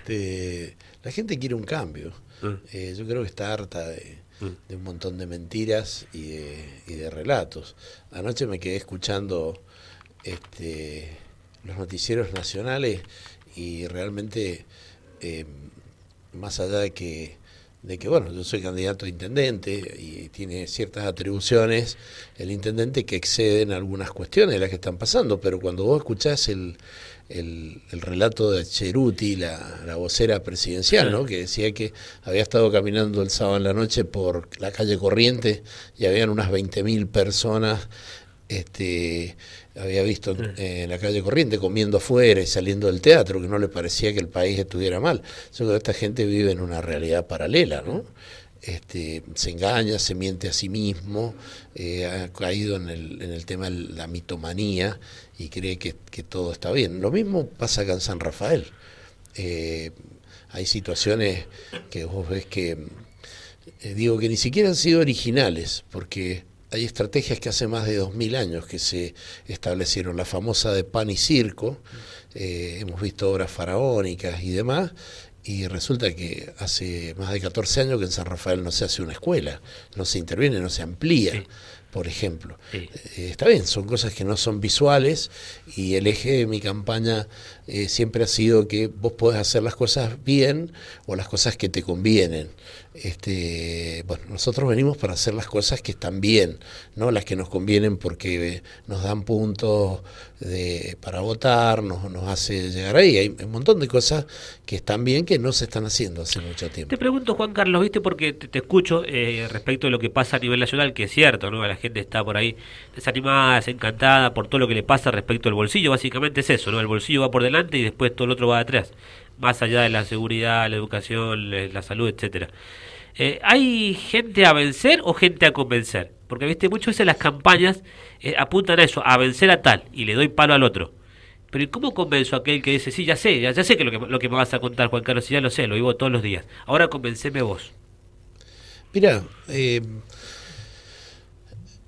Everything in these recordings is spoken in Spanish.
Este, la gente quiere un cambio. Mm. Eh, yo creo que está harta de, de un montón de mentiras y de, y de relatos. Anoche me quedé escuchando este, los noticieros nacionales y realmente, eh, más allá de que, de que, bueno, yo soy candidato a intendente y tiene ciertas atribuciones el intendente que exceden algunas cuestiones de las que están pasando, pero cuando vos escuchás el, el, el relato de Cheruti, la, la vocera presidencial, ¿no? que decía que había estado caminando el sábado en la noche por la calle Corriente y habían unas 20.000 personas este, había visto en, en la calle Corriente comiendo afuera y saliendo del teatro, que no le parecía que el país estuviera mal. Yo creo que esta gente vive en una realidad paralela, ¿no? Este, se engaña, se miente a sí mismo, eh, ha caído en el, en el tema de la mitomanía y cree que, todo está bien. Lo mismo pasa acá en San Rafael. Eh, hay situaciones que vos ves que, eh, digo, que ni siquiera han sido originales, porque hay estrategias que hace más de dos mil años que se establecieron, la famosa de pan y circo, eh, hemos visto obras faraónicas y demás, y resulta que hace más de 14 años que en San Rafael no se hace una escuela, no se interviene, no se amplía. Por ejemplo. Sí. Eh, está bien, son cosas que no son visuales y el eje de mi campaña eh, siempre ha sido que vos podés hacer las cosas bien o las cosas que te convienen. Este, bueno, nosotros venimos para hacer las cosas que están bien, no las que nos convienen porque nos dan puntos de, para votar, nos, nos hace llegar ahí. Hay un montón de cosas que están bien que no se están haciendo hace mucho tiempo. Te pregunto, Juan Carlos, ¿viste? Porque te, te escucho eh, respecto de lo que pasa a nivel nacional, que es cierto, ¿no? La gente está por ahí desanimada, desencantada por todo lo que le pasa respecto al bolsillo. Básicamente es eso, ¿no? El bolsillo va por delante y después todo el otro va atrás. Más allá de la seguridad, la educación, la salud, etcétera. Eh, ¿Hay gente a vencer o gente a convencer? Porque, viste, muchas veces las campañas eh, apuntan a eso, a vencer a tal, y le doy palo al otro. Pero ¿y cómo convenzo a aquel que dice, sí, ya sé, ya, sé que lo, que lo que me vas a contar, Juan Carlos, sí, ya lo sé, lo vivo todos los días. Ahora convenceme vos. Mira, eh,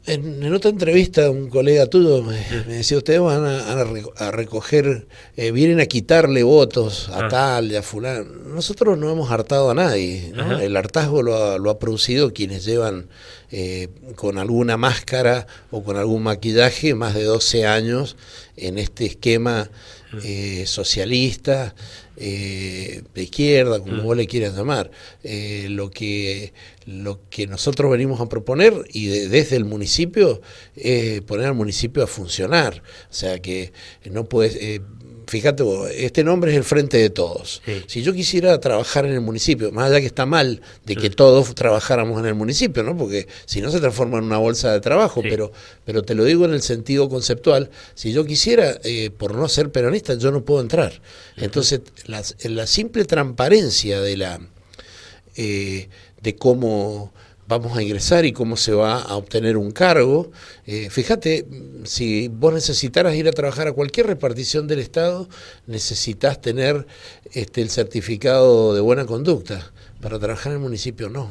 en, en otra entrevista un colega tuyo me, me decía, ustedes van a, a reco- a recoger, eh, vienen a quitarle votos a Ah. tal y a fulano. Nosotros no hemos hartado a nadie, el hartazgo lo ha, lo ha producido quienes llevan eh, con alguna máscara o con algún maquillaje más de 12 años en este esquema eh, socialista, eh, de izquierda, como vos le quieras llamar. Eh, lo, que, lo que nosotros venimos a proponer y de- desde el municipio es poner al municipio a funcionar. O sea que no puedes... Fíjate vos, este nombre es el frente de todos. Sí. Si yo quisiera trabajar en el municipio, más allá que está mal de que todos trabajáramos en el municipio, ¿no? Porque si no se transforma en una bolsa de trabajo, Sí. pero, pero te lo digo en el sentido conceptual, si yo quisiera, eh, por no ser peronista, yo no puedo entrar. Entonces, la simple transparencia de la eh, de cómo vamos a ingresar y cómo se va a obtener un cargo. Eh, fíjate, si vos necesitaras ir a trabajar a cualquier repartición del Estado, necesitas tener este, el certificado de buena conducta. Para trabajar en el municipio no.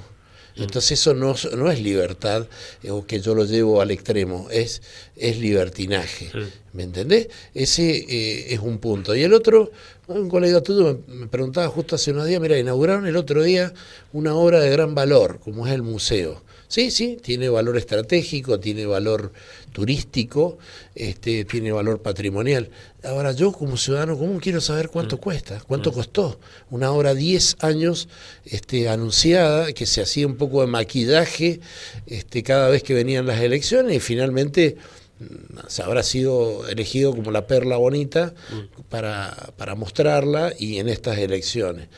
Entonces eso no, no es libertad eh, o que yo lo llevo al extremo, es, es libertinaje. Sí. ¿Me entendés? Ese eh, es un punto. Y el otro, un colega tuyo me, me preguntaba justo hace unos días, mira, inauguraron el otro día una obra de gran valor, como es el museo. Sí, sí, tiene valor estratégico, tiene valor turístico, este, tiene valor patrimonial. Ahora yo como ciudadano común quiero saber cuánto cuesta, cuánto costó. Una obra 10 años este, anunciada, que se hacía un poco de maquillaje este, cada vez que venían las elecciones y finalmente mm, se habrá sido elegido como la perla bonita para, para mostrarla y en estas elecciones.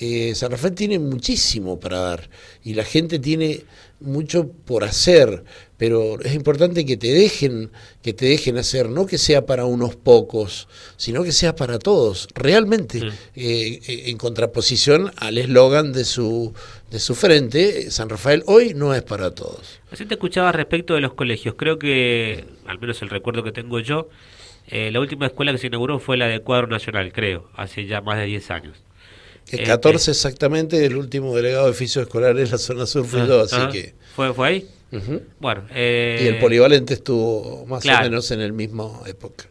Eh, San Rafael tiene muchísimo para dar y la gente tiene mucho por hacer, pero es importante que te dejen, que te dejen hacer, no que sea para unos pocos, sino que sea para todos, realmente, Mm. eh, eh, en contraposición al eslogan de su, de su frente, San Rafael hoy no es para todos. Así te escuchaba respecto de los colegios. Creo que, al menos el recuerdo que tengo yo, eh, la última escuela que se inauguró fue la de Cuadro Nacional, creo, hace ya más de 10 años. El Este- 14 exactamente, el último delegado de oficios escolares de la zona sur fui yo, así Ajá. que... ¿Fue, ¿Fue ahí? Bueno. eh, Y el polivalente estuvo más claro. o menos en el mismo época.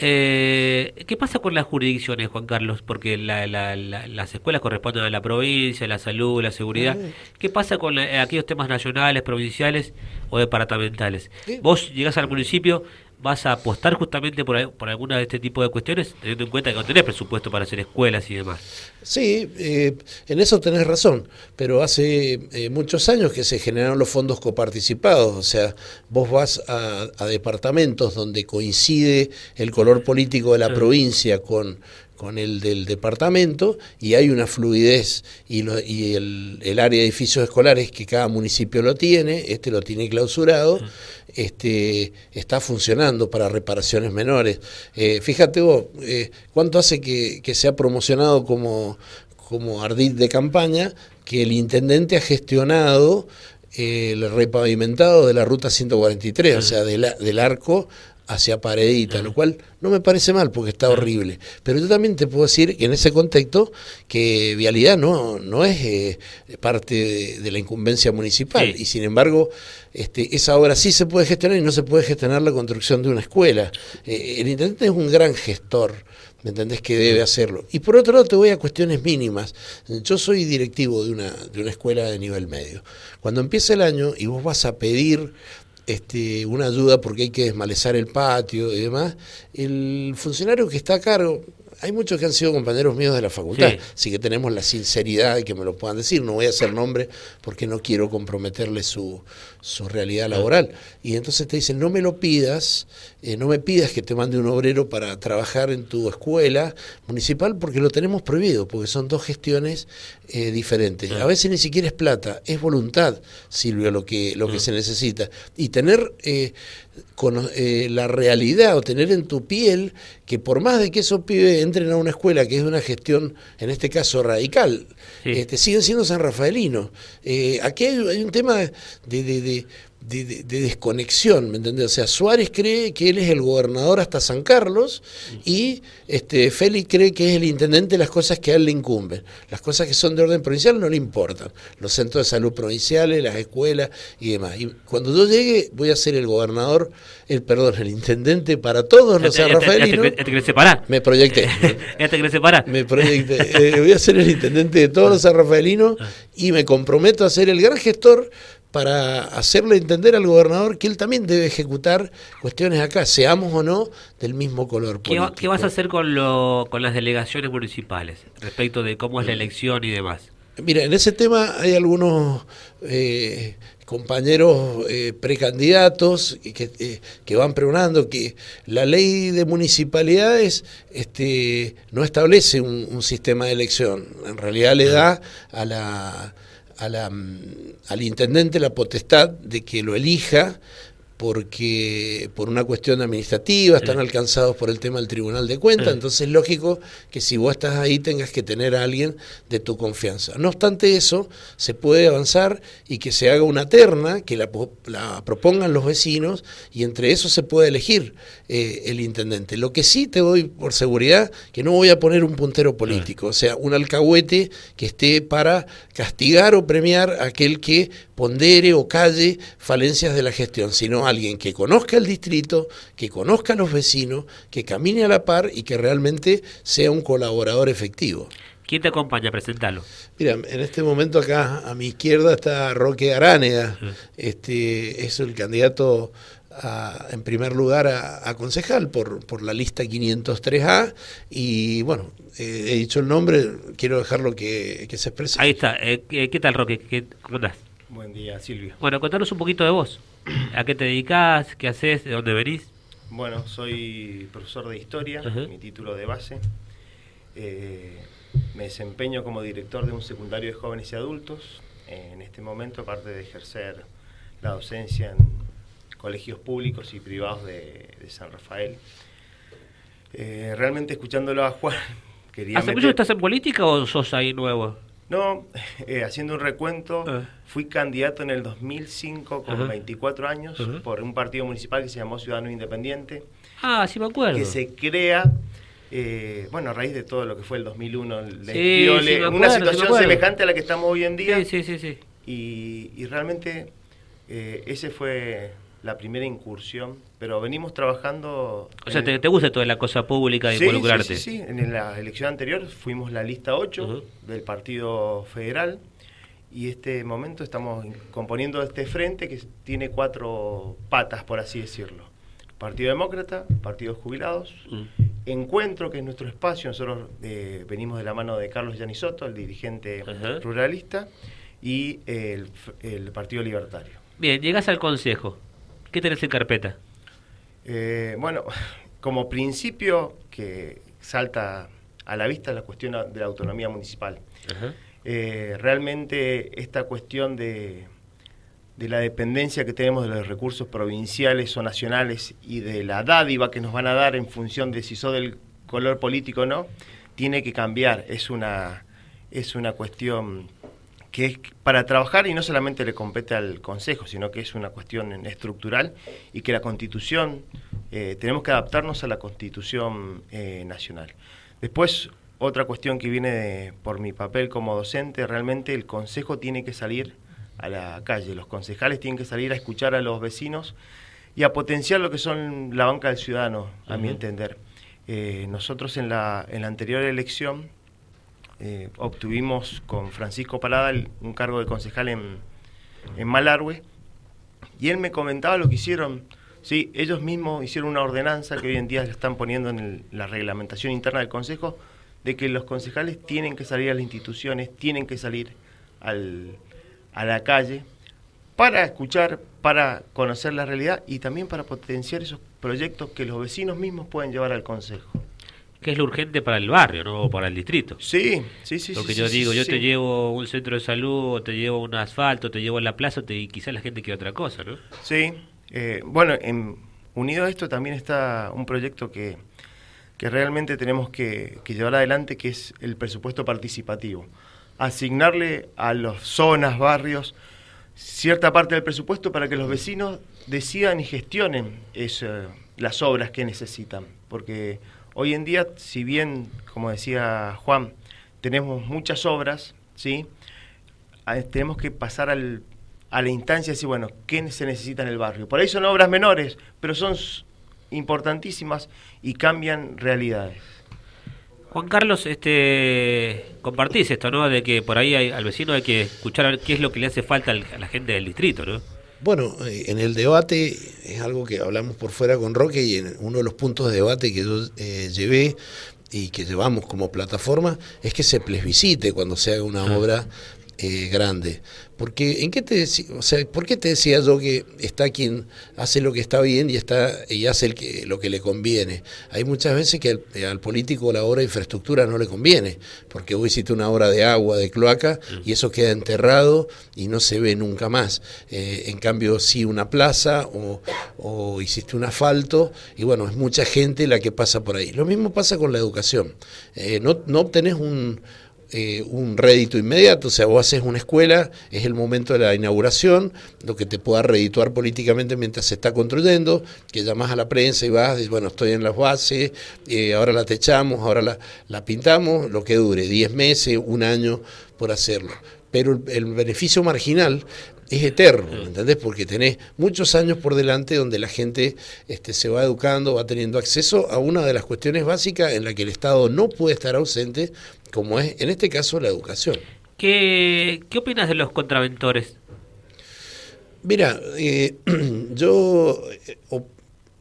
Eh, ¿Qué pasa con las jurisdicciones, Juan Carlos? Porque las escuelas corresponden a la provincia, la salud, la seguridad. ¿Qué pasa con aquellos temas nacionales, provinciales o departamentales? Vos llegás al municipio, vas a apostar justamente por, por alguna de este tipo de cuestiones, teniendo en cuenta que no tenés presupuesto para hacer escuelas y demás. Sí, eh, en eso tenés razón, pero hace eh, muchos años que se generaron los fondos coparticipados, o sea, vos vas a, departamentos donde coincide el color político de la provincia con, con el del departamento y hay una fluidez y, y el, el, área de edificios escolares que cada municipio lo tiene, este lo tiene clausurado, este, está funcionando para reparaciones menores. Eh, fíjate vos, eh, ¿cuánto hace que, que se ha promocionado como, como ardid de campaña que el intendente ha gestionado el repavimentado de la ruta 143, o sea, del arco hacia Paredita, lo cual no me parece mal porque está horrible. Pero yo también te puedo decir que en ese contexto que vialidad no, no es eh, parte de, la incumbencia municipal y sin embargo este, esa obra sí se puede gestionar y no se puede gestionar la construcción de una escuela. Eh, el intendente es un gran gestor. ¿Me entendés que debe hacerlo? Y por otro lado te voy a cuestiones mínimas. Yo soy directivo de una, de una escuela de nivel medio. Cuando empieza el año y vos vas a pedir este, una ayuda porque hay que desmalezar el patio y demás, el funcionario que está a cargo, hay muchos que han sido compañeros míos de la facultad, así que tenemos la sinceridad de que me lo puedan decir. No voy a hacer nombre porque no quiero comprometerle su, su realidad laboral. Y entonces te dicen, no me lo pidas, eh, no me pidas que te mande un obrero para trabajar en tu escuela municipal porque lo tenemos prohibido, porque son dos gestiones eh, diferentes. A veces ni siquiera es plata, es voluntad, Silvio, lo que, lo que se necesita. Y tener eh, con, la realidad o tener en tu piel que por más de que esos pibes entren a una escuela que es de una gestión, en este caso radical, este, siguen siendo San Rafaelinos. Eh, aquí hay, un tema de, de, de, desconexión, ¿me entendés? O sea, Suárez cree que él es el gobernador hasta San Carlos y este, Félix cree que es el intendente de las cosas que a él le incumben. Las cosas que son de orden provincial no le importan. Los centros de salud provinciales, las escuelas y demás. Y cuando yo llegue voy a ser el gobernador, el perdón, el intendente para todos los San Rafaelinos. ¿Ya te, separar? Me proyecté. ¿Ya te querés separar? Me proyecté. Eh, voy a ser el intendente de todos los San Rafaelinos ah. y me comprometo a ser el gran gestor para hacerle entender al gobernador que él también debe ejecutar cuestiones acá, seamos o no del mismo color político. ¿Qué, vas a hacer con, lo, con las delegaciones municipales respecto de cómo es la elección y demás? Mira, en ese tema hay algunos eh, compañeros eh, precandidatos que, eh, que, van pregonando que la ley de municipalidades este, no establece un sistema de elección, en realidad le da a la a la, al intendente la potestad de que lo elija porque por una cuestión administrativa están alcanzados por el tema del Tribunal de Cuentas, entonces es lógico que si vos estás ahí tengas que tener a alguien de tu confianza. No obstante eso, se puede avanzar y que se haga una terna, que la, propongan los vecinos y entre eso se puede elegir eh, el intendente. Lo que sí te doy por seguridad, que no voy a poner un puntero político, o sea, un alcahuete que esté para castigar o premiar a aquel que pondere o calle falencias de la gestión, sino alguien que conozca el distrito, que conozca a los vecinos, que camine a la par y que realmente sea un colaborador efectivo. ¿Quién te acompaña? Presentalo. Mira, en este momento acá a mi izquierda está Roque Aránega, este es el candidato en primer lugar a, concejal por, por la lista 503A y bueno, he dicho el nombre, quiero dejarlo que, que se exprese. Ahí está, eh, ¿qué tal Roque? ¿Qué, ¿Cómo estás? Buen día, Silvio. Bueno, contanos un poquito de vos. ¿A qué te dedicás? ¿Qué haces? ¿De dónde venís? Bueno, soy profesor de historia, mi título de base. Eh, me desempeño como director de un secundario de jóvenes y adultos. en este momento, aparte de ejercer la docencia en colegios públicos y privados de, San Rafael. Eh, realmente escuchándolo a Juan, quería... ¿Hace mucho estás en política o sos ahí nuevo? No, eh, haciendo un recuento, ah. fui candidato en el 2005 con 24 años por un partido municipal que se llamó Ciudadano Independiente. Ah, sí me acuerdo. Que se crea, eh, bueno, a raíz de todo lo que fue el 2001, una situación semejante a la que estamos hoy en día. Sí, sí, sí. Y, realmente eh, ese fue la primera incursión, pero venimos trabajando... O sea, te, gusta toda la cosa pública de involucrarte? Sí, sí, en la elección anterior fuimos la lista 8 del Partido Federal y este momento estamos componiendo este frente que tiene cuatro patas, por así decirlo. Partido Demócrata, Partidos Jubilados. Encuentro, que es nuestro espacio, nosotros eh, venimos de la mano de Carlos Yanisoto, el dirigente ruralista, y el, el Partido Libertario. Bien, llegas al Consejo. ¿Qué tenés en carpeta? Eh, bueno, como principio que salta a la vista la cuestión de la autonomía municipal. Eh, realmente esta cuestión de, de la dependencia que tenemos de los recursos provinciales o nacionales y de la dádiva que nos van a dar en función de si sos del color político o no, tiene que cambiar. Es una, es una cuestión que es para trabajar y no solamente le compete al Consejo, sino que es una cuestión estructural y que la Constitución, eh, tenemos que adaptarnos a la Constitución eh, Nacional. Después, otra cuestión que viene por mi papel como docente, realmente el Consejo tiene que salir a la calle, los concejales tienen que salir a escuchar a los vecinos y a potenciar lo que son la banca del ciudadano, a mi entender. Eh, nosotros en la, en la anterior elección eh, obtuvimos con Francisco Parada un cargo de concejal en, en Malargüe y él me comentaba lo que hicieron. Sí, ellos mismos hicieron una ordenanza que hoy en día están poniendo en la reglamentación interna del Consejo de que los concejales tienen que salir a las instituciones, tienen que salir al, a la calle para escuchar, para conocer la realidad y también para potenciar esos proyectos que los vecinos mismos pueden llevar al Consejo que es lo urgente para el barrio, no para el distrito. Sí, sí, sí. Porque yo digo, yo te llevo un centro de salud, o te llevo un asfalto, te llevo a la plaza, te, y quizás la gente quiere otra cosa, ¿no? Sí. Eh, bueno, en, unido a esto también está un proyecto que, que realmente tenemos que, llevar adelante, que es el presupuesto participativo. Asignarle a las zonas, barrios, cierta parte del presupuesto para que los vecinos decidan y gestionen las obras que necesitan. Porque Hoy en día, si bien, como decía Juan, tenemos muchas obras, ¿sí? tenemos que pasar al, a la instancia de decir, bueno, ¿qué se necesita en el barrio? Por ahí son obras menores, pero son importantísimas y cambian realidades. Juan Carlos, este, compartís esto, ¿no? De que por ahí al vecino hay que escuchar qué es lo que le hace falta a la gente del distrito, ¿no? Bueno, eh, en el debate es algo que hablamos por fuera con Roque y en uno de los puntos de debate que yo eh, llevé y que llevamos como plataforma es que se plebiscite cuando se haga una obra eh, grande. Porque, ¿en qué te o sea, ¿por qué te decía yo que está quien hace lo que está bien y está y hace el que, lo que le conviene? Hay muchas veces que al, político la obra de infraestructura no le conviene, porque vos hiciste una obra de agua, de cloaca, y eso queda enterrado y no se ve nunca más. Eh, en cambio, sí una plaza o, o hiciste un asfalto, y bueno, es mucha gente la que pasa por ahí. Lo mismo pasa con la educación. Eh, no, no obtenés un eh, un rédito inmediato, o sea, vos haces una escuela, es el momento de la inauguración, lo que te pueda redituar políticamente mientras se está construyendo, que llamas a la prensa y vas, bueno, estoy en las bases, eh, ahora la techamos, ahora la pintamos, lo que dure, 10 meses, un año por hacerlo. Pero el beneficio marginal es eterno, ¿me entendés? Porque tenés muchos años por delante donde la gente este, se va educando, va teniendo acceso a una de las cuestiones básicas en la que el Estado no puede estar ausente, como es en este caso la educación. ¿Qué, qué opinas de los contraventores? Mira, eh, yo, eh,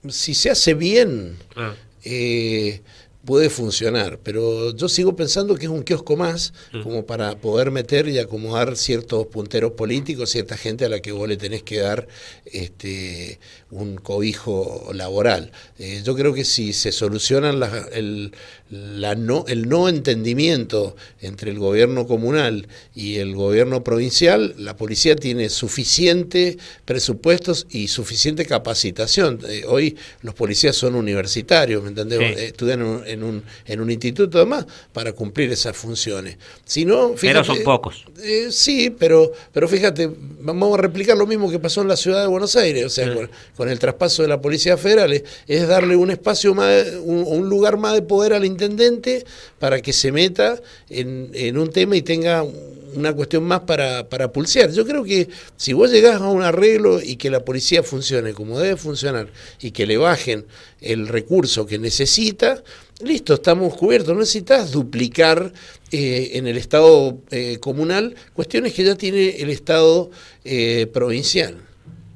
si se hace bien, ah. eh, puede funcionar, pero yo sigo pensando que es un kiosco más mm. como para poder meter y acomodar ciertos punteros políticos, cierta gente a la que vos le tenés que dar este, un cobijo laboral. Eh, yo creo que si se solucionan el, la no, el no entendimiento entre el gobierno comunal y el gobierno provincial, la policía tiene suficiente presupuestos y suficiente capacitación. Eh, hoy los policías son universitarios, ¿me entendés? Estudian en en un, en un instituto además para cumplir esas funciones. Si no, pero son pocos. Eh, sí, pero, pero fíjate, vamos a replicar lo mismo que pasó en la ciudad de Buenos Aires, o sea, con, el traspaso de la Policía Federal, es, darle un espacio más, un, lugar más de poder al intendente para que se meta en, en un tema y tenga una cuestión más para, para pulsear. Yo creo que si vos llegás a un arreglo y que la policía funcione como debe funcionar y que le bajen el recurso que necesita, listo, estamos cubiertos. No necesitas duplicar eh, en el Estado eh, comunal cuestiones que ya tiene el Estado eh, provincial.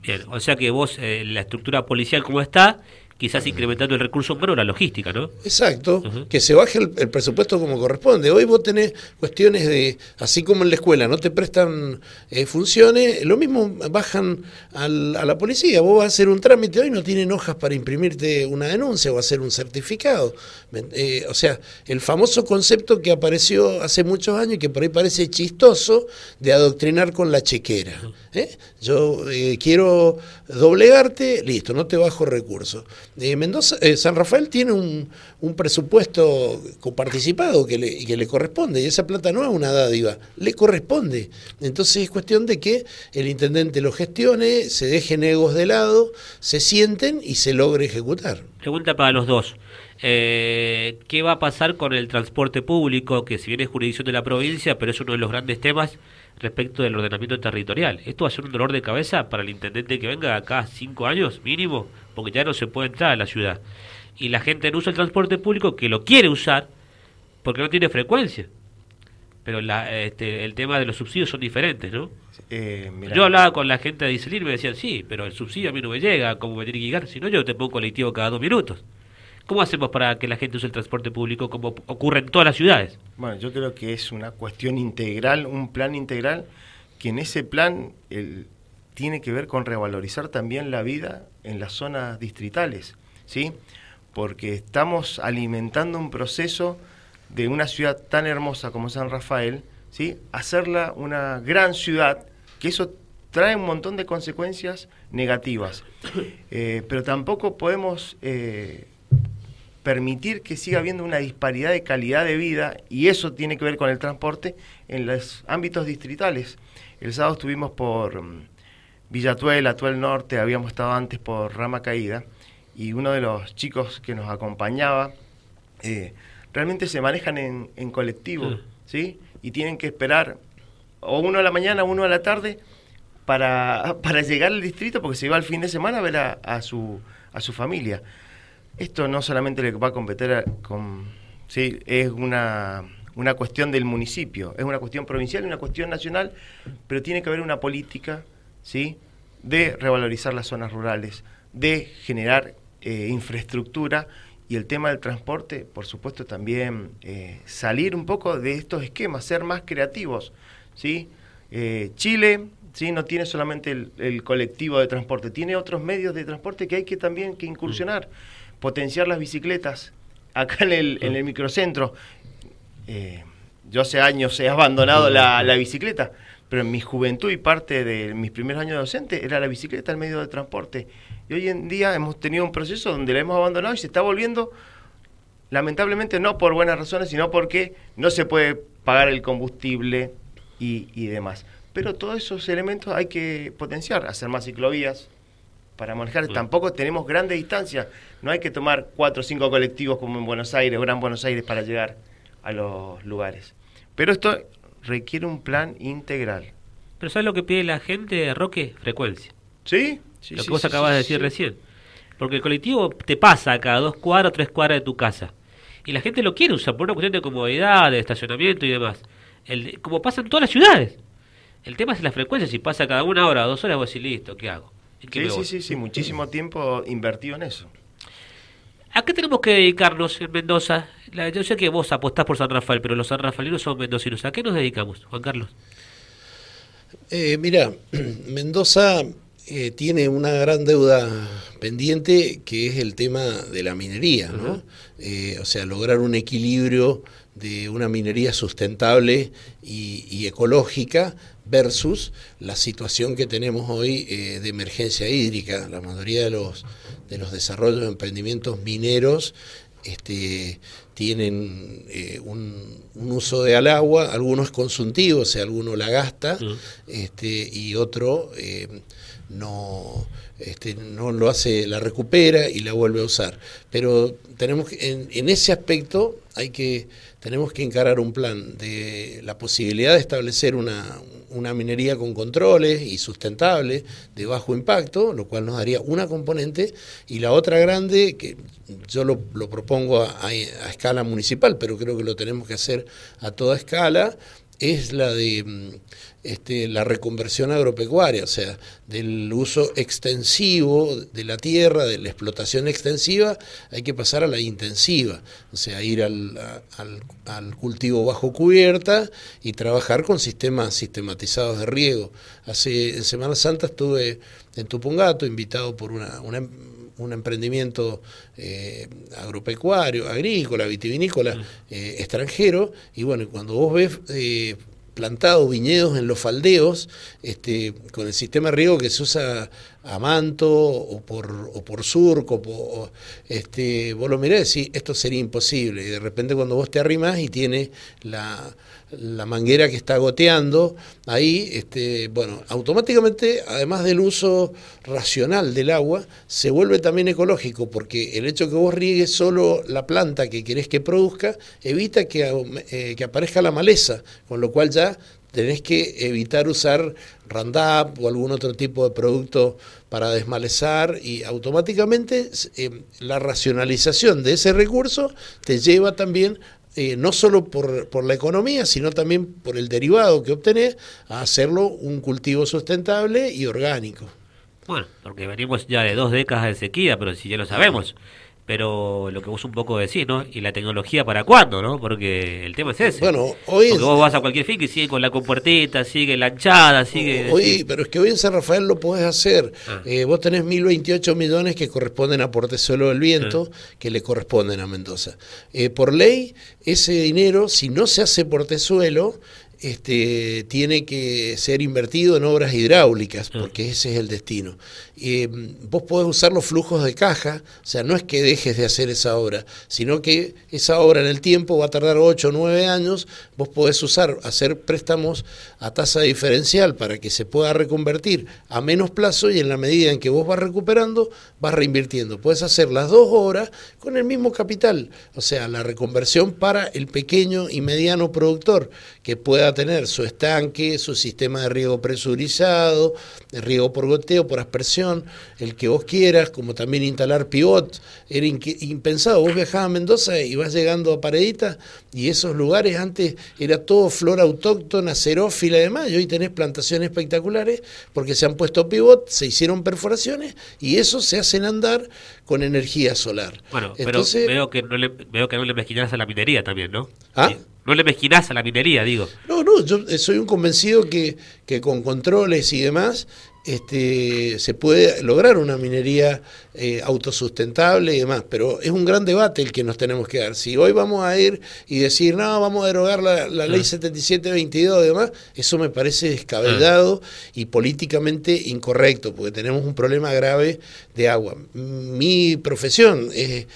Bien, o sea que vos, la estructura policial como está, quizás incrementando el recurso pero la logística, ¿no? Exacto, que se baje el, presupuesto como corresponde. Hoy vos tenés cuestiones de, así como en la escuela, no te prestan eh, funciones, lo mismo bajan al, a la policía. Vos vas a hacer un trámite hoy, no tienen hojas para imprimirte una denuncia o hacer un certificado. Eh, o sea, el famoso concepto que apareció hace muchos años y que por ahí parece chistoso de adoctrinar con la chequera. ¿eh? Yo quiero doblegarte, listo, no te bajo recursos. Eh, Mendoza, eh, San Rafael tiene un, un presupuesto coparticipado que le, que le corresponde, y esa plata no es una dádiva, le corresponde. Entonces es cuestión de que el intendente lo gestione, se dejen egos de lado, se sienten y se logre ejecutar. Pregunta para los dos. Eh, ¿Qué va a pasar con el transporte público, que si bien es jurisdicción de la provincia, pero es uno de los grandes temas respecto del ordenamiento territorial? ¿Esto va a ser un dolor de cabeza para el intendente que venga acá cinco años mínimo? Porque ya no se puede entrar a la ciudad. Y la gente no usa el transporte público que lo quiere usar porque no tiene frecuencia. Pero la, este, el tema de los subsidios son diferentes, ¿no? Eh, yo hablaba con la gente de Iselir y me decían, sí, pero el subsidio a mí no me llega, como me tiene que llegar? Si no, yo te pongo colectivo cada dos minutos. ¿Cómo hacemos para que la gente use el transporte público como ocurre en todas las ciudades? Bueno, yo creo que es una cuestión integral, un plan integral, que en ese plan tiene que ver con revalorizar también la vida en las zonas distritales, ¿sí? Porque estamos alimentando un proceso de una ciudad tan hermosa como San Rafael, ¿sí? Hacerla una gran ciudad, que eso trae un montón de consecuencias negativas. Eh, pero tampoco podemos eh, permitir que siga habiendo una disparidad de calidad de vida, y eso tiene que ver con el transporte, en los ámbitos distritales. El sábado estuvimos por mm, Villatuel, Atuel Norte, habíamos estado antes por Rama Caída, y uno de los chicos que nos acompañaba, eh, realmente se manejan en, colectivo, ¿sí? Y tienen que esperar o uno a la mañana uno a la tarde para, para llegar al distrito, porque se va el fin de semana a ver a, su, a su familia. Esto no solamente le va a competir con... Sí, es una, una cuestión del municipio, es una cuestión provincial y una cuestión nacional, pero tiene que haber una política, ¿sí? De revalorizar las zonas rurales, de generar eh, infraestructura y el tema del transporte, por supuesto, también eh, salir un poco de estos esquemas, ser más creativos, ¿sí? Eh, Chile ¿sí? no tiene solamente el, colectivo de transporte, tiene otros medios de transporte que hay que también que incursionar potenciar las bicicletas acá en el, en el microcentro. Eh, yo hace años he abandonado la, bicicleta, pero en mi juventud y parte de mis primeros años de docente era la bicicleta el medio de transporte. Y hoy en día hemos tenido un proceso donde la hemos abandonado y se está volviendo, lamentablemente no por buenas razones, sino porque no se puede pagar el combustible y, y demás. Pero todos esos elementos hay que potenciar, hacer más ciclovías, para manejar. Tampoco tenemos grandes distancias. No hay que tomar cuatro o cinco colectivos como en Buenos Aires o Gran Buenos Aires para llegar a los lugares. Pero esto requiere un plan integral. Pero ¿sabes lo que pide la gente, Roque? Frecuencia. ¿Sí? sí lo que vos acabas de decir recién. Porque el colectivo te pasa cada dos cuadras tres cuadras de tu casa. Y la gente lo quiere usar por una cuestión de comodidad, de estacionamiento y demás. El, como pasa en todas las ciudades. El tema es la frecuencia. Si pasa cada una hora o dos horas, vos decís, listo, ¿qué hago? Sí, sí, sí, sí, muchísimo tiempo invertido en eso. ¿A qué tenemos que dedicarnos en Mendoza? yo sé que vos apostás por San Rafael, pero los San Rafaelinos son mendocinos. ¿A qué nos dedicamos, Juan Carlos? Eh, mira, Mendoza eh, tiene una gran deuda pendiente que es el tema de la minería, ¿no? Eh, o sea, lograr un equilibrio de una minería sustentable y, ecológica versus la situación que tenemos hoy eh, de emergencia hídrica. La mayoría de los, de los desarrollos de emprendimientos mineros este, tienen eh, un, uso de al agua, algunos es o sea, alguno la gasta, este, y otro eh, no, este, no lo hace, la recupera y la vuelve a usar. Pero tenemos en, en ese aspecto hay que tenemos que encarar un plan de la posibilidad de establecer una, una minería con controles y sustentable de bajo impacto, lo cual nos daría una componente, y la otra grande, que yo lo, propongo a, a, escala municipal, pero creo que lo tenemos que hacer a toda escala, es la de mm, este, la reconversión agropecuaria, o sea, del uso extensivo de la tierra, de la explotación extensiva, hay que pasar a la intensiva, o sea, ir al, al, al cultivo bajo cubierta y trabajar con sistemas sistematizados de riego. Hace, en Semana Santa estuve en Tupungato, invitado por una, una un emprendimiento eh, agropecuario, agrícola, vitivinícola, mm. eh, extranjero, y bueno, cuando vos ves eh, plantado viñedos en los faldeos, este, con el sistema riego que se usa a manto o por, o por surco, este, vos lo mirás y decís, esto sería imposible. Y de repente cuando vos te arrimas y tiene la, la manguera que está goteando, ahí, este, bueno, automáticamente, además del uso racional del agua, se vuelve también ecológico, porque el hecho que vos riegues solo la planta que querés que produzca, evita que, eh, que aparezca la maleza, con lo cual ya tenés que evitar usar Roundup o algún otro tipo de producto para desmalezar y automáticamente eh, la racionalización de ese recurso te lleva también eh, no solo por, por, la economía, sino también por el derivado que obtenés, a hacerlo un cultivo sustentable y orgánico. Bueno, porque venimos ya de dos décadas de sequía, pero si ya lo sabemos pero lo que vos un poco decís, ¿no? ¿Y la tecnología para cuándo, no? Porque el tema es ese. Bueno, hoy... Porque vos vas a cualquier finca y sigue con la compuertita, sigue la anchada, sigue... Hoy, pero es que hoy en San Rafael lo podés hacer. Ah. Eh, vos tenés 1.028 millones que corresponden a Portezuelo del Viento, ah. que le corresponden a Mendoza. Eh, por ley, ese dinero, si no se hace Portezuelo, este, tiene que ser invertido en obras hidráulicas, ah. porque ese es el destino. Eh, vos podés usar los flujos de caja, o sea, no es que dejes de hacer esa obra, sino que esa obra en el tiempo va a tardar 8 o 9 años, vos podés usar, hacer préstamos a tasa diferencial para que se pueda reconvertir a menos plazo y en la medida en que vos vas recuperando, vas reinvirtiendo. Puedes hacer las dos obras con el mismo capital, o sea, la reconversión para el pequeño y mediano productor que pueda tener su estanque, su sistema de riego presurizado, de riego por goteo, por aspersión, el que vos quieras, como también instalar pivot, era impensado. Vos viajabas a Mendoza y vas llegando a Paredita y esos lugares antes era todo flora autóctona, xerófila y demás, y hoy tenés plantaciones espectaculares porque se han puesto pivot, se hicieron perforaciones y eso se hacen andar con energía solar. Bueno, pero veo que no le, veo que no le mezquinás a la minería también, ¿no? ¿Ah? No le mezquinás a la minería, digo. No, no, yo soy un convencido que, que con controles y demás este, se puede lograr una minería eh, autosustentable y demás, pero es un gran debate el que nos tenemos que dar. Si hoy vamos a ir y decir, no, vamos a derogar la, la ley 7722 ah. y demás, eso me parece descabellado ah. y políticamente incorrecto, porque tenemos un problema grave de agua. Mi profesión es,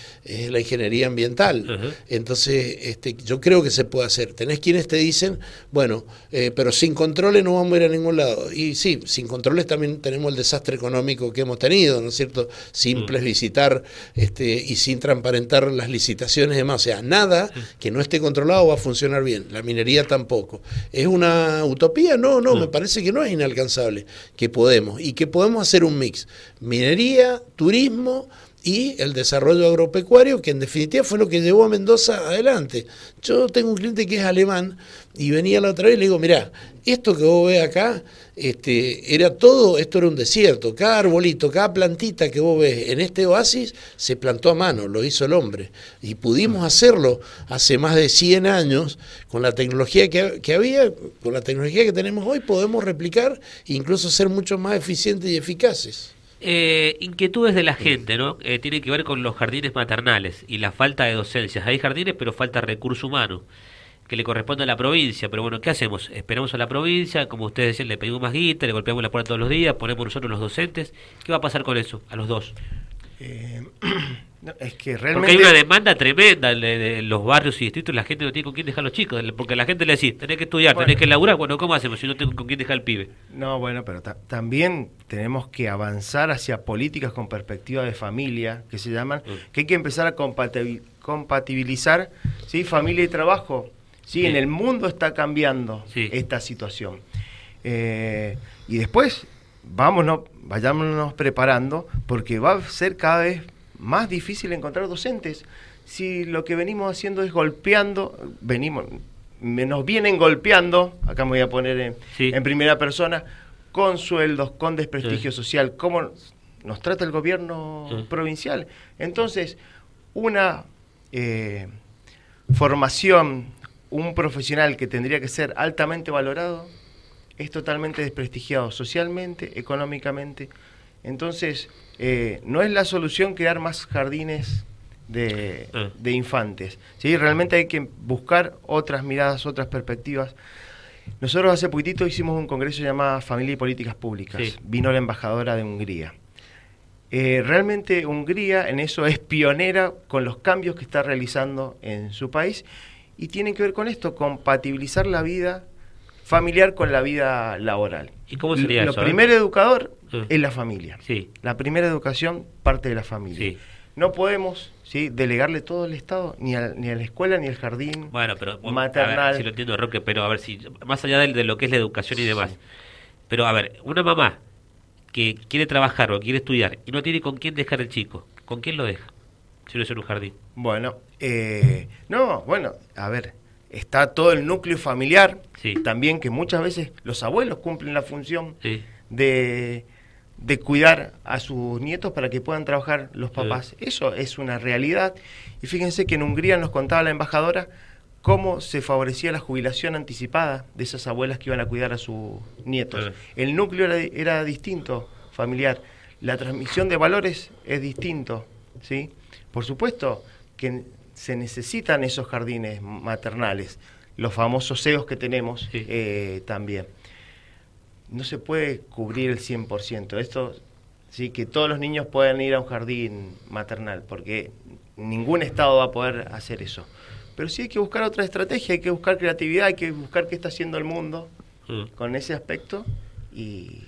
la ingeniería ambiental, entonces este, yo creo que se puede hacer. Tenés quienes te dicen, bueno, eh, pero sin controles no vamos a ir a ningún lado. Y sí, sin controles también tenemos el desastre económico que hemos tenido, ¿no es cierto? Simples mm. licitar este, y sin transparentar las licitaciones y demás. O sea, nada que no esté controlado va a funcionar bien. La minería tampoco. ¿Es una utopía? No, no, me parece que no es inalcanzable, que podemos y que podemos hacer un mix. Minería, turismo, y el desarrollo agropecuario, que en definitiva fue lo que llevó a Mendoza adelante. Yo tengo un cliente que es alemán y venía la otra vez y le digo, mirá, esto que vos ves acá, este, era todo, esto era un desierto, cada arbolito, cada plantita que vos ves en este oasis se plantó a mano, lo hizo el hombre. Y pudimos hacerlo hace más de 100 años con la tecnología que, que había, con la tecnología que tenemos hoy, podemos replicar e incluso ser mucho más eficientes y eficaces. Eh, inquietudes de la gente, ¿no? Eh, tiene que ver con los jardines maternales y la falta de docencias. Hay jardines, pero falta recurso humano que le corresponde a la provincia. Pero bueno, ¿qué hacemos? Esperamos a la provincia, como ustedes decían, le pedimos más guita, le golpeamos la puerta todos los días, ponemos nosotros los docentes. ¿Qué va a pasar con eso, a los dos? Eh, es que realmente... Porque hay una demanda tremenda de, los barrios y distritos, la gente no tiene con quién dejar los chicos, porque la gente le dice, tenés que estudiar, tenés que laburar, bueno, ¿cómo hacemos si no tengo con quién dejar el pibe? No, bueno, pero también tenemos que avanzar hacia políticas con perspectiva de familia, que se llaman, mm. que hay que empezar a compatibilizar ¿sí? familia y trabajo. ¿sí? En el mundo está cambiando esta situación. Eh, y después, vámonos, vayámonos preparando, porque va a ser cada vez más difícil encontrar docentes. Si lo que venimos haciendo es golpeando, venimos, nos vienen golpeando, acá me voy a poner en, primera persona, con sueldos, con desprestigio social, como nos trata el gobierno provincial. Entonces, una eh, formación, un profesional que tendría que ser altamente valorado, es totalmente desprestigiado socialmente, económicamente. Entonces, eh, no es la solución crear más jardines de, ah. infantes. ¿sí? Realmente hay que buscar otras miradas, otras perspectivas. Nosotros hace poquitito hicimos un congreso llamado Familia y Políticas Públicas. Vino la embajadora de Hungría. Eh, realmente Hungría en eso es pionera con los cambios que está realizando en su país y tiene que ver con esto, compatibilizar la vida familiar con la vida laboral. ¿Y cómo sería Lo eso? Lo primer educador es la familia. Sí. La primera educación parte de la familia. No podemos ¿sí? delegarle todo al Estado, ni a, ni a la escuela, ni al jardín bueno, pero, maternal. si lo entiendo, Roque, pero a ver, si más allá de, lo que es la educación y demás. Pero a ver, una mamá que quiere trabajar o quiere estudiar y no tiene con quién dejar el chico, ¿con quién lo deja? Si no es en un jardín. Bueno, eh, no, bueno, a ver, está todo el núcleo familiar, también que muchas veces los abuelos cumplen la función de, de, cuidar a sus nietos para que puedan trabajar los papás. Eso es una realidad. Y fíjense que en Hungría nos contaba la embajadora cómo se favorecía la jubilación anticipada de esas abuelas que iban a cuidar a sus nietos. El núcleo era, era, distinto, familiar. La transmisión de valores es distinto, ¿sí? Por supuesto que se necesitan esos jardines maternales, los famosos CEOs que tenemos eh, también. No se puede cubrir el 100%. Esto, sí, que todos los niños puedan ir a un jardín maternal, porque ningún Estado va a poder hacer eso. Pero sí hay que buscar otra estrategia, hay que buscar creatividad, hay que buscar qué está haciendo el mundo mm. con ese aspecto y,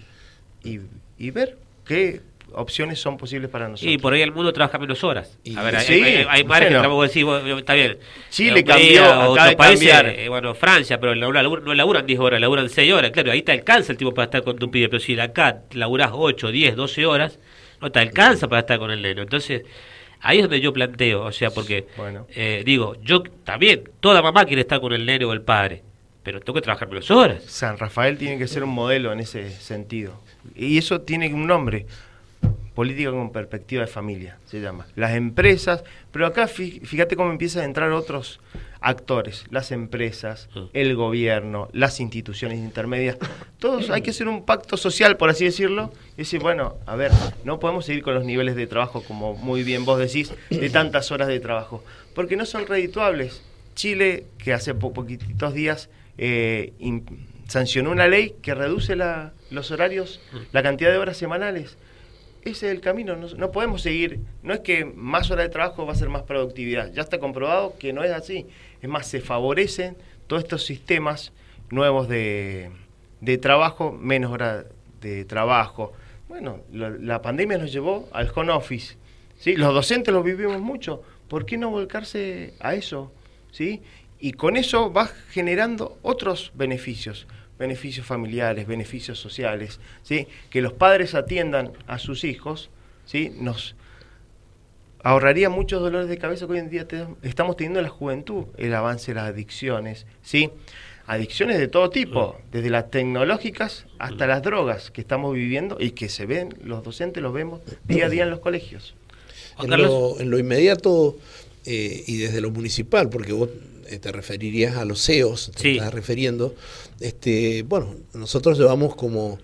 y ver qué opciones son posibles para nosotros. Y por ahí el mundo trabaja menos horas. a ver, hay, hay, que trabajan, decir, está bien. Chile cambió, otros países, eh, bueno, Francia, pero no, no laburan 10 horas, laburan 6 horas. Claro, ahí te alcanza el tiempo para estar con tu pibe, pero si acá laburás 8, 10, 12 horas, no te alcanza para estar con el neno. Entonces, ahí es donde yo planteo, o sea, porque eh, digo, yo también, toda mamá quiere estar con el neno o el padre, pero tengo que trabajar menos horas. San Rafael tiene que ser un modelo en ese sentido. Y eso tiene un nombre, política con perspectiva de familia, se llama. Las empresas, pero acá fíjate cómo empiezan a entrar otros actores, las empresas, ah. el gobierno, las instituciones intermedias, todos hay que hacer un pacto social, por así decirlo, y decir, bueno, a ver, no podemos seguir con los niveles de trabajo, como muy bien vos decís, de tantas horas de trabajo, porque no son redituables. Chile, que hace poquitos días eh, sancionó una ley que reduce la, los horarios, mm. la cantidad de horas semanales ese es el camino. No, podemos seguir. No es que más horas de trabajo va a ser más productividad. Ya está comprobado que no es así. Es más, se favorecen todos estos sistemas nuevos de, trabajo, menos horas de trabajo. Bueno, la, pandemia nos llevó al home office. ¿sí? Los docentes lo vivimos mucho. ¿Por qué no volcarse a eso? ¿sí? Y con eso va generando otros beneficios beneficios familiares, beneficios sociales, ¿sí? que los padres atiendan a sus hijos, ¿sí? nos ahorraría muchos dolores de cabeza que hoy en día estamos teniendo en la juventud, el avance de las adicciones, ¿sí? adicciones de todo tipo, desde las tecnológicas hasta las drogas que estamos viviendo y que se ven, los docentes los vemos día a día en los colegios. En lo, en lo inmediato eh, y desde lo municipal, porque vos te referirías a los CEOs, te estás refiriendo. Este, bueno, nosotros llevamos como,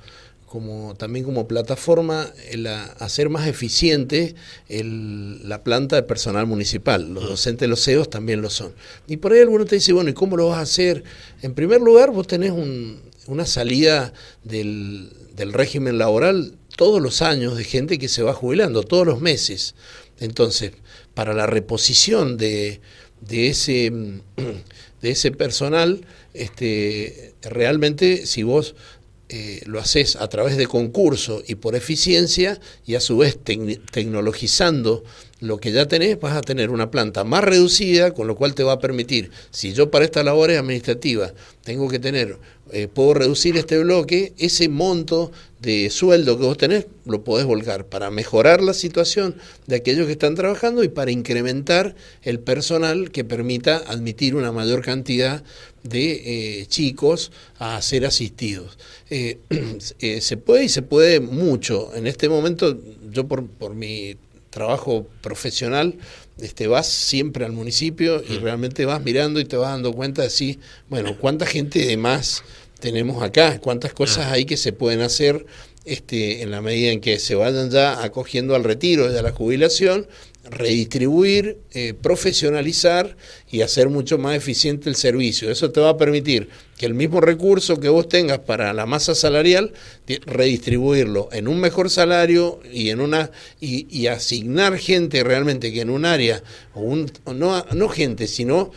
como también como plataforma el hacer más eficiente el, la planta de personal municipal. Los docentes, los CEOs también lo son. Y por ahí alguno te dice, bueno, ¿y cómo lo vas a hacer? En primer lugar, vos tenés un, una salida del, del régimen laboral todos los años de gente que se va jubilando, todos los meses. Entonces, para la reposición de, de ese, de ese personal, este, realmente si vos eh, lo haces a través de concurso y por eficiencia y a su vez tecnologizando lo que ya tenés, vas a tener una planta más reducida, con lo cual te va a permitir, si yo para estas labores administrativas tengo que tener, eh, puedo reducir este bloque, ese monto de sueldo que vos tenés lo podés volcar para mejorar la situación de aquellos que están trabajando y para incrementar el personal que permita admitir una mayor cantidad de eh, chicos a ser asistidos. Eh, se puede y se puede mucho. En este momento, yo por, por mi trabajo profesional, este, vas siempre al municipio y realmente vas mirando y te vas dando cuenta de sí, bueno, cuánta gente de más tenemos acá, cuántas cosas hay que se pueden hacer este, en la medida en que se vayan ya acogiendo al retiro y a la jubilación redistribuir, eh, profesionalizar y hacer mucho más eficiente el servicio. Eso te va a permitir que el mismo recurso que vos tengas para la masa salarial, redistribuirlo en un mejor salario y en una y, asignar gente realmente que en un área, o un, no, no gente, sino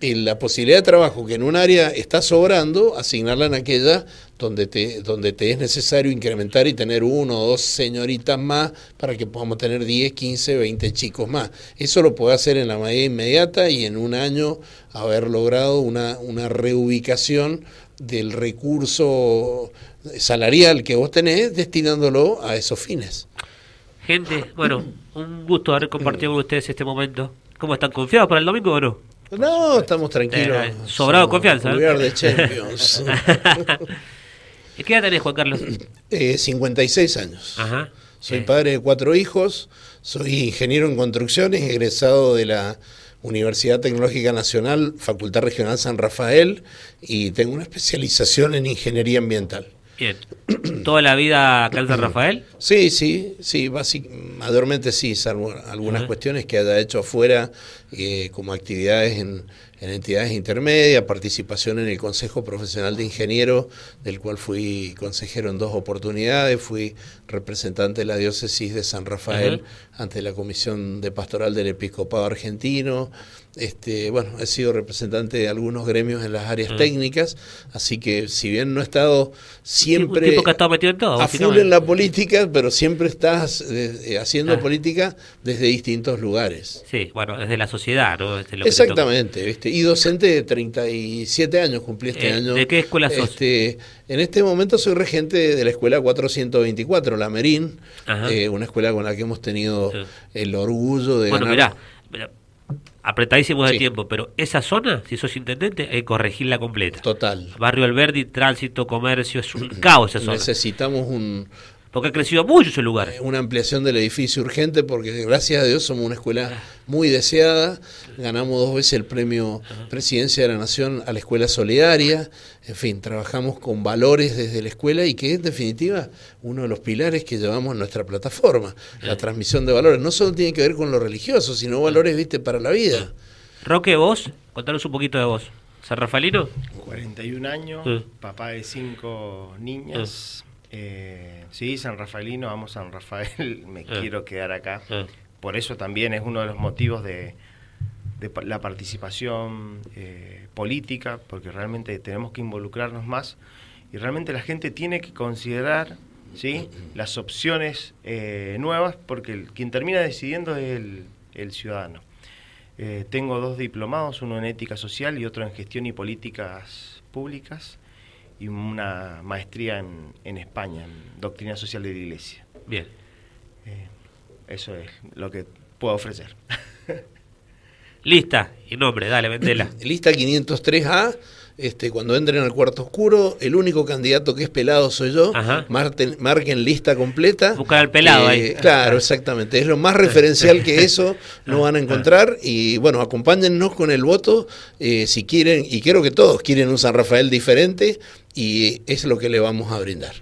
la posibilidad de trabajo que en un área está sobrando, asignarla en aquella donde te, donde te es necesario incrementar y tener uno o dos señoritas más para que podamos tener 10, 15, 20 chicos más. Eso lo puede hacer en la medida inmediata y en un año haber logrado una, una reubicación del recurso salarial que vos tenés destinándolo a esos fines. Gente, bueno, un gusto haber compartido con ustedes este momento. ¿Cómo están confiados para el domingo o no? No, estamos tranquilos. Eh, sobrado confianza. ¿eh? de Champions. ¿Qué edad tenés, Juan Carlos? Eh, 56 años. Soy padre de cuatro hijos, soy ingeniero en construcciones, egresado de la Universidad Tecnológica Nacional, Facultad Regional San Rafael, y tengo una especialización en ingeniería ambiental. Bien. ¿Toda la vida acá en San Rafael? Sí, sí, sí, mayormente sí, salvo algunas cuestiones que haya hecho afuera, eh, como actividades en, en entidades intermedias, participación en el Consejo Profesional de Ingeniero, del cual fui consejero en dos oportunidades, fui representante de la diócesis de San Rafael ante la Comisión de Pastoral del Episcopado Argentino, este, bueno, he sido representante de algunos gremios en las áreas técnicas, así que si bien no he estado siempre a full en la política, pero siempre estás eh, haciendo ah. política desde distintos lugares. Sí, bueno, desde la sociedad, ¿no? Exactamente, ¿viste? y docente de 37 años, cumplí este eh, año. ¿De qué escuela sos? Este, en este momento soy regente de la escuela 424, la Merín, eh, una escuela con la que hemos tenido el orgullo de bueno, ganar. Mirá, apretadísimo de tiempo, pero esa zona, si sos intendente, hay que corregirla completa. Total. Barrio Alberdi, tránsito, comercio, es un caos esa zona. Necesitamos un, porque ha crecido mucho ese lugar. Una ampliación del edificio urgente porque gracias a Dios somos una escuela muy deseada. Ganamos dos veces el premio Presidencia de la Nación a la Escuela Solidaria. En fin, trabajamos con valores desde la escuela y que es en definitiva uno de los pilares que llevamos en nuestra plataforma. La transmisión de valores. No solo tiene que ver con lo religioso, sino valores, viste, para la vida. Roque, vos, contanos un poquito de vos. ¿San Rafaelino? 41 años, papá de cinco niñas. Eh, sí, San Rafaelino, vamos San Rafael, me ah. quiero quedar acá. Ah. Por eso también es uno de los motivos de, la participación eh, política, porque realmente tenemos que involucrarnos más y realmente la gente tiene que considerar ¿sí? las opciones eh, nuevas, porque quien termina decidiendo es el, el ciudadano. Eh, tengo dos diplomados, uno en ética social y otro en gestión y políticas públicas y una maestría en, en España, en doctrina social de la Iglesia. Bien. Eh, eso es lo que puedo ofrecer. Lista y nombre, dale, vendela. Lista 503A este, cuando entren al cuarto oscuro, el único candidato que es pelado soy yo. marquen lista completa. Buscar al pelado ahí. Eh, claro, exactamente. Es lo más referencial que eso no van a encontrar. Y bueno, acompáñennos con el voto eh, si quieren, y creo que todos quieren un San Rafael diferente, y es lo que le vamos a brindar.